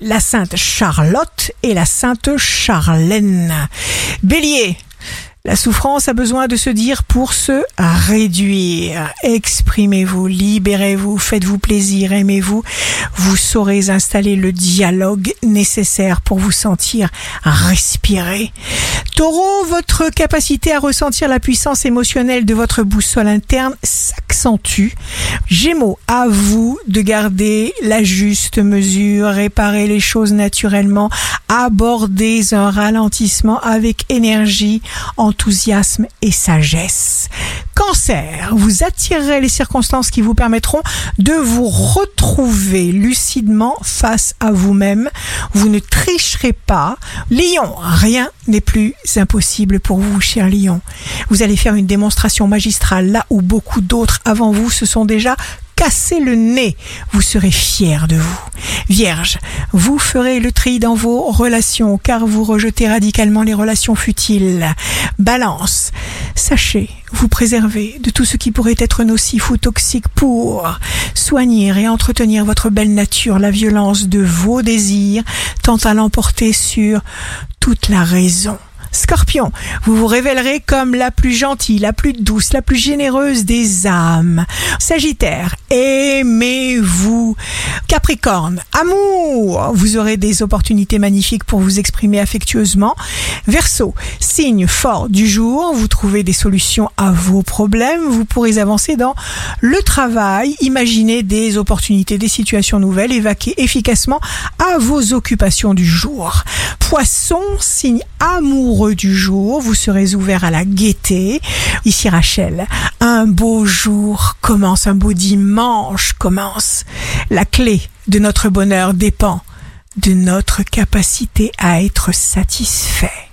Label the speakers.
Speaker 1: la Sainte Charlotte et la Sainte Charlène. Bélier, la souffrance a besoin de se dire pour se réduire. Exprimez-vous, libérez-vous, faites-vous plaisir, aimez-vous. Vous saurez installer le dialogue nécessaire pour vous sentir respirer. Taureau, votre capacité à ressentir la puissance émotionnelle de votre boussole interne s'accentue. Gémeaux, à vous de garder la juste mesure, réparer les choses naturellement, aborder un ralentissement avec énergie en enthousiasme et sagesse. Cancer, vous attirerez les circonstances qui vous permettront de vous retrouver lucidement face à vous-même. Vous ne tricherez pas. Lion, rien n'est plus impossible pour vous, cher Lion. Vous allez faire une démonstration magistrale là où beaucoup d'autres avant vous se sont déjà cassé le nez. Vous serez fier de vous. Vierge, vous ferez le tri dans vos relations car vous rejetez radicalement les relations futiles. Balance, sachez vous préserver de tout ce qui pourrait être nocif ou toxique pour soigner et entretenir votre belle nature, la violence de vos désirs, tant à l'emporter sur toute la raison. Scorpion, vous vous révélerez comme la plus gentille, la plus douce, la plus généreuse des âmes. Sagittaire, aimez-vous. Capricorne, amour, vous aurez des opportunités magnifiques pour vous exprimer affectueusement. Verseau, signe fort du jour, vous trouvez des solutions à vos problèmes, vous pourrez avancer dans le travail, imaginer des opportunités, des situations nouvelles, évacuer efficacement à vos occupations du jour. Poisson, signe amoureux du jour, vous serez ouvert à la gaieté. Ici Rachel, un beau jour commence, un beau dimanche commence. La clé de notre bonheur dépend de notre capacité à être satisfait.